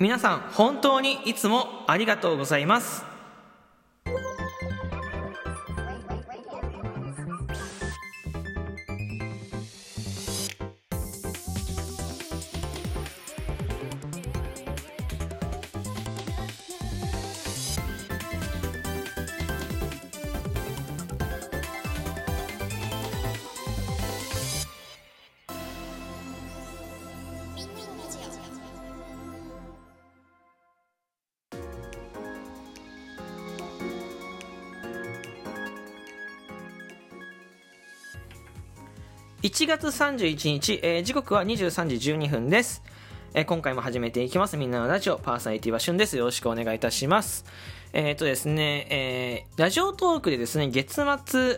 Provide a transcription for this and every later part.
皆さん本当にいつもありがとうございます。1月31日、えー、時刻は23時12分です、えー、今回も始めていきますみんなのラジオパーソナリティはしゅんですよろしくお願いいたしますえっ、ー、とですね、えー、ラジオトークでですね、月末、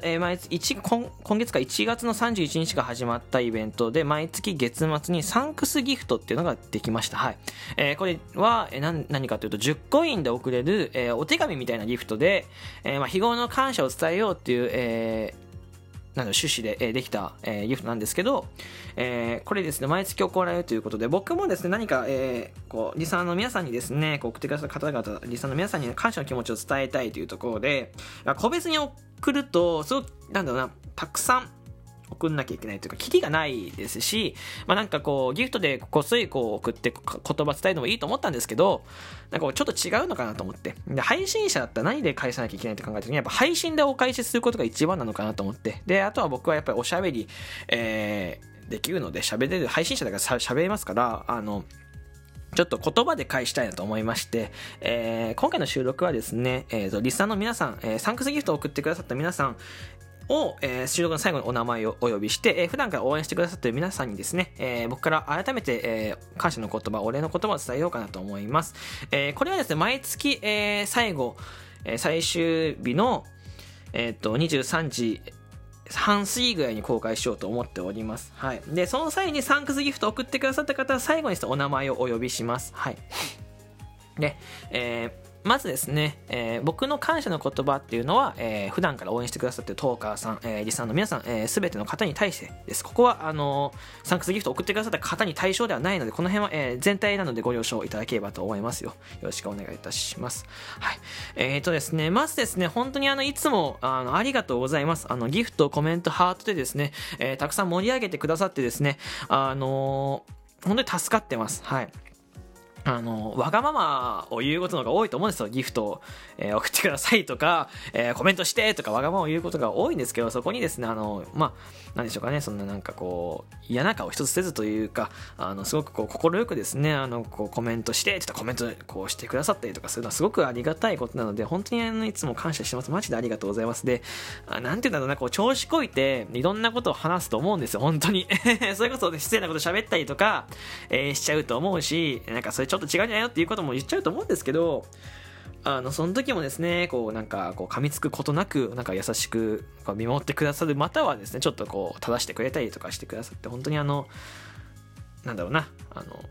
えー、毎月今、今月か1月の31日が始まったイベントで、毎月月末にサンクスギフトっていうのができました。はい。えー、これは、えー、何何かというと、10コインで送れる、えー、お手紙みたいなギフトで、えー、まあ、日頃の感謝を伝えようっていう、えー、なの趣旨で、えできた、えー、ギフトなんですけど、えー、これですね、毎月行われるということで、僕もですね、何か、えー、こう、リサーの皆さんにですね、こう送ってくださった方々、リサーの皆さんに感謝の気持ちを伝えたいというところで、個別に送ると、すごく、なんだろうな、たくさん、送んなきゃいけないというか、キリがないですし、まあなんかこう、ギフトでこっそりこう送って言葉伝えるのもいいと思ったんですけど、なんかちょっと違うのかなと思って。で、配信者だったら何で返さなきゃいけないって考えた時に、やっぱ配信でお返しすることが一番なのかなと思って。で、あとは僕はやっぱりおしゃべり、えー、できるので、喋れる、配信者だから喋れますから、あの、ちょっと言葉で返したいなと思いまして、えー、今回の収録はですね、えー、リスナーの皆さん、えー、サンクスギフトを送ってくださった皆さん、を、えー、収録の最後にお名前をお呼びして、えー、普段から応援してくださっている皆さんにですね、えー、僕から改めて、えー、感謝の言葉、お礼の言葉を伝えようかなと思います。えー、これはですね、毎月、えー、最後、えー、最終日の、えっ、と、23時、半過ぎぐらいに公開しようと思っております。はい。で、その際にサンクスギフトを送ってくださった方は最後にお名前をお呼びします。はい。で、えー、まずですね、えー、僕の感謝の言葉っていうのは、えー、普段から応援してくださっているトーカーさん、えー、リスナーの皆さん、えー、すべての方に対してです。ここは、あのー、サンクスギフトを送ってくださった方に対象ではないので、この辺は、えー、全体なのでご了承いただければと思いますよ。よろしくお願いいたします。はい。えーとですね、まずですね、本当にあの、いつも、あの、ありがとうございます。あの、ギフト、コメント、ハートでですね、えー、たくさん盛り上げてくださってですね、あのー、本当に助かってます。はい。あの、わがままを言うことのが多いと思うんですよ。ギフトを、えー、送ってくださいとか、えー、コメントしてとかわがままを言うことが多いんですけど、そこにですね、あの、まあ、なんでしょうかね、そんななんかこう、嫌な顔一つせずというか、あの、すごくこう、快くですね、あの、こう、コメントしてって言ったコメントこうしてくださったりとかするのはすごくありがたいことなので、本当にあの、いつも感謝してます。マジでありがとうございます。で、あなんていうんだろうな、こう、調子こいて、いろんなことを話すと思うんですよ、本当に。それこそ、失礼なこと喋ったりとか、えー、しちゃうと思うし、なんかそれちょっと違うんじゃないのっていうことも言っちゃうと思うんですけど、あの、その時もですね、こう、なんか、こう、噛みつくことなく、なんか優しく見守ってくださる、またはですね、ちょっとこう、正してくれたりとかしてくださって、本当にあの、なんだろうな、あの、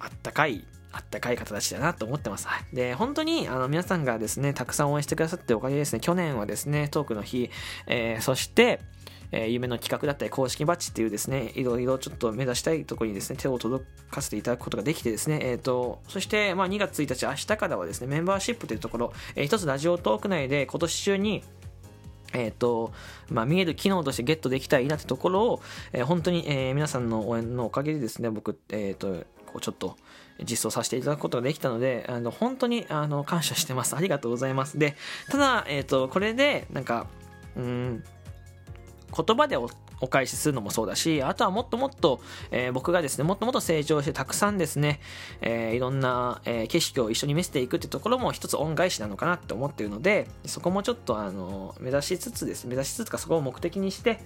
あったかい、あったかい方たちだなと思ってます。で、本当に、あの、皆さんがですね、たくさん応援してくださっておかげですね、去年はですね、トークの日、えー、そして、え、夢の企画だったり公式バッジっていうですね、いろいろちょっと目指したいところにですね、手を届かせていただくことができてですね、えっ、ー、と、そして、まあ2月1日、明日からはですね、メンバーシップというところ、えー、一つラジオトーク内で今年中に、えっ、ー、と、まあ、見える機能としてゲットできたらいいなってところを、えー、本当に、えー、皆さんの応援のおかげでですね、僕、えっ、と、こうちょっと実装させていただくことができたので、あの、本当に、あの、感謝してます。ありがとうございます。で、ただ、えっ、と、これで、なんか、うん、言葉でお返しするのもそうだし、あとはもっともっと、えー、僕がですね、もっともっと成長してたくさんですね、えー、いろんな、えー、景色を一緒に見せていくってところも一つ恩返しなのかなって思ってるので、そこもちょっとあの、目指しつつですね、目指しつつかそこを目的にして、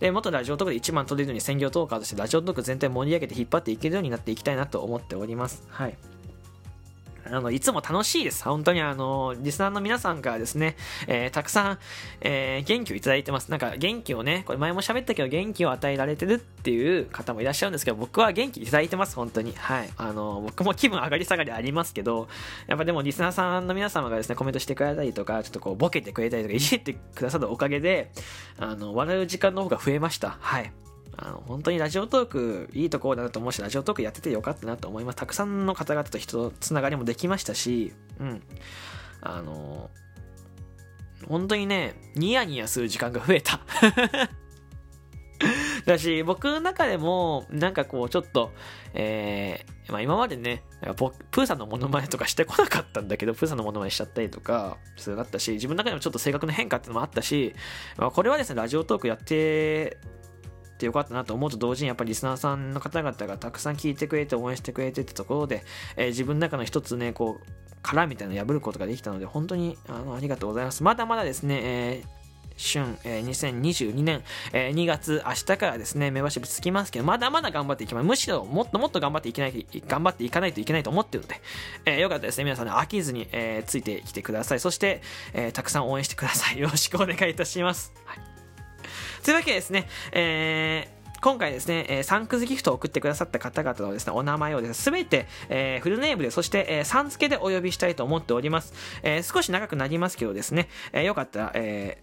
で、もっとラジオトークで1万取れるように専業トーカーとしてラジオトーク全体盛り上げて引っ張っていけるようになっていきたいなと思っております。はい。あの、いつも楽しいです。本当にあの、リスナーの皆さんからですね、えー、たくさん、えー、元気をいただいてます。なんか元気をね、これ前も喋ったけど元気を与えられてるっていう方もいらっしゃるんですけど、僕は元気いただいてます、本当に。はい。あの、僕も気分上がり下がりありますけど、やっぱでもリスナーさんの皆様がですね、コメントしてくれたりとか、ちょっとこう、ボケてくれたりとか、いじってくださるおかげで、あの、笑う時間の方が増えました。はい。あの本当にラジオトークいいところだなと思うしラジオトークやっててよかったなと思います。たくさんの方々と人とつながりもできましたしうん。あの本当にねニヤニヤする時間が増えた。だし、僕の中でも、なんかこう、ちょっと、えー、まあ今までね、プーさんのモノマネとかしてこなかったんだけど、プーさんのモノマネしちゃったりとか、そうだったし、自分の中でもちょっと性格の変化っていうのもあったし、まあ、これはですね、ラジオトークやってってよかったなと思うと同時にやっぱりリスナーさんの方々がたくさん聞いてくれて応援してくれてってところで、えー、自分の中の一つねこう殻みたいなの破ることができたので本当にあのありがとうございますまだまだですね、えー春、えー、2022年、えー、2月、明日からですね、メンバーシップつきますけど、まだまだ頑張っていきます。むしろ、もっともっと頑張っていけない、頑張っていかないといけないと思ってるので、えー、よかったですね。皆さん、ね、飽きずに、えー、ついてきてください。そして、えー、たくさん応援してください。よろしくお願いいたします。はい、というわけでですね、えー、今回ですね、え、サンクスギフトを送ってくださった方々のですね、お名前をですね、すべて、えー、フルネームで、そして、えー、さん付けでお呼びしたいと思っております。えー、少し長くなりますけどですね、えー、よかったら、え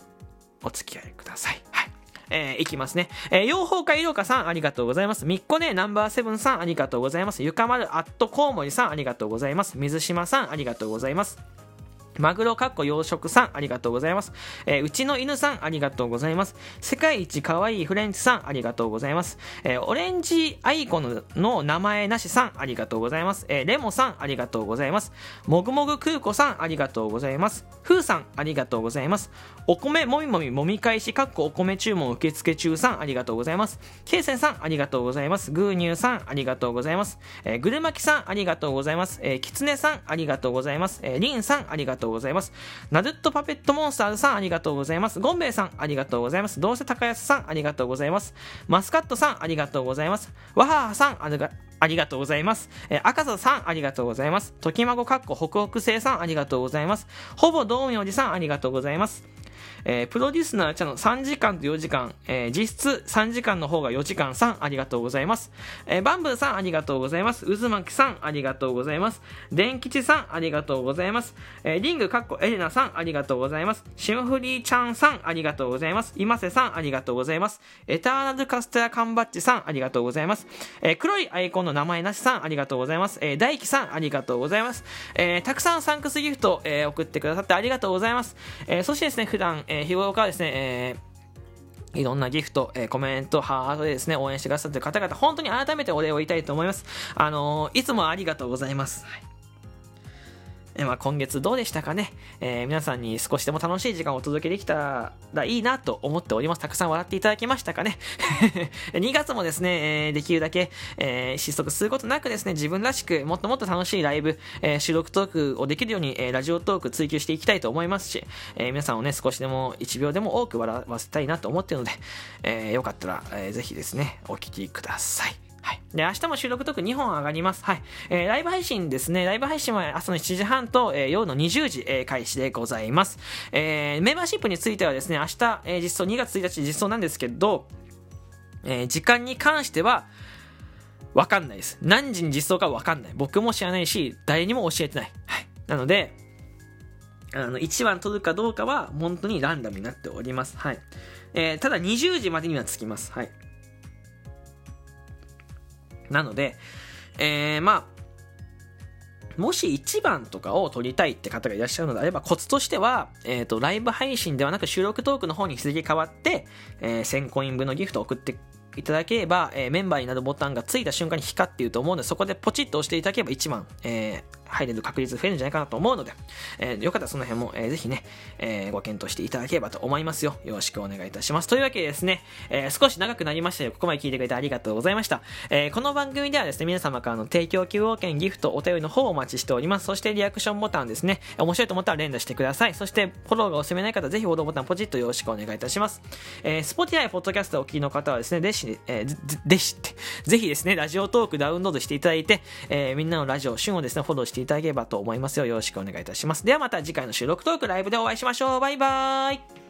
ー、お付き合いください。はい。えー、いきますね。えー、養蜂家いろかさん、ありがとうございます。みっこねナンバーセブンさん、ありがとうございます。ゆかまるアットコウモリさん、ありがとうございます。水島さん、ありがとうございます。マグロかっこ養殖さん、ありがとうございます。えー、うちの犬さん、ありがとうございます。世界一かわいフレンチさん、ありがとうございます。えー、オレンジアイコンの名前なしさん、ありがとうございます。えー、レモさん、ありがとうございます。もぐもぐくうこさん、ありがとうございます。ふうさん、ありがとうございます。お米もみもみもみ返し、かっこお米注文受付中さん、ありがとうございます。けいせんさん、ありがとうございます。ぐーにゅうさん、ありがとうございます。えー、ぐるまきさん、ありがとうございます。えー、きつねさん、ありがとうございます。えー、りんさん、ありがとうございます。でございますナルットパペットモンスターズさんありがとうございます。ゴンベイさんありがとうございます。どうせ高安さんありがとうございます。マスカットさんありがとうございます。わははさんありがありがとうございます。えー、赤座さん、ありがとうございます。ときまごかっこ北北西さん、ありがとうございます。ほぼ道明寺さん、ありがとうございます。えー、プロデュースナーチャンネル3時間と4時間、えー、実質3時間の方が4時間3ありがとうございます。えー、バンブーさんありがとうございます。渦巻さんありがとうございます。電吉さんありがとうございます。えー、リングかっこエレナさんありがとうございます。シムフリーちゃんさんありがとうございます。今瀬さんありがとうございます。エターナルカステラ缶バッジさんありがとうございます。えー、黒いアイコンの名前なしさんありがとうございます。えー、大輝さんありがとうございます。えー、たくさんサンクスギフト、えー、送ってくださってありがとうございます。えー、そしてですね、普段、えー、日頃からですね、えー、いろんなギフト、えー、コメント、ハートでですね、応援してくださってる方々、本当に改めてお礼を言いたいと思います。あのー、いつもありがとうございます。はいえまあ、今月どうでしたかね、えー、皆さんに少しでも楽しい時間をお届けできたらいいなと思っております。たくさん笑っていただけましたかね ?2 月もですね、えー、できるだけ、えー、失速することなくですね、自分らしくもっともっと楽しいライブ、え、収録トークをできるように、え、ラジオトーク追求していきたいと思いますし、え、皆さんをね、少しでも1秒でも多く笑わせたいなと思っているので、えー、よかったら、えー、ぜひですね、お聞きください。はい。で、明日も収録トーク2本上がります。はい。えー、ライブ配信ですね。ライブ配信は朝の7時半と、えー、夜の20時、えー、開始でございます。えー、メンバーシップについてはですね、明日、えー、実装2月1日実装なんですけど、えー、時間に関しては、わかんないです。何時に実装かわかんない。僕も知らないし、誰にも教えてない。はい。なので、あの、1番取るかどうかは、本当にランダムになっております。はい。えー、ただ20時までにはつきます。はい。なので、えー、まあ、もし1番とかを取りたいって方がいらっしゃるのであれば、コツとしては、えっ、ー、と、ライブ配信ではなく収録トークの方に日付変わって、えー、1000コイン分のギフトを送っていただければ、えー、メンバーになるボタンがついた瞬間に光っていると思うので、そこでポチッと押していただければ1番、えー、入れる確率増えるんじゃないかなと思うので、えー、よかったらその辺も、えー、ぜひね、えー、ご検討していただければと思いますよ。よろしくお願いいたします。というわけでですね、えー、少し長くなりましたよ。ここまで聞いてくれてありがとうございました。えー、この番組ではですね、皆様からの提供希望券、ギフト、お便りの方をお待ちしております。そしてリアクションボタンですね、面白いと思ったら連打してください。そしてフォローがお済めない方、ぜひフォローボタンポチッとよろしくお願いいたします。えー、Spotify、ポッドキャストをお聞きの方はですね、でし、えー、でしって、ぜひですね、ラジオトークダウンロードしていただいて、えー、みんなのラジオ、旬をですね、フォローしてしていただければと思います。ますよ。よろしくお願いいたします。ではまた次回の収録トークライブでお会いしましょう。バイバーイ。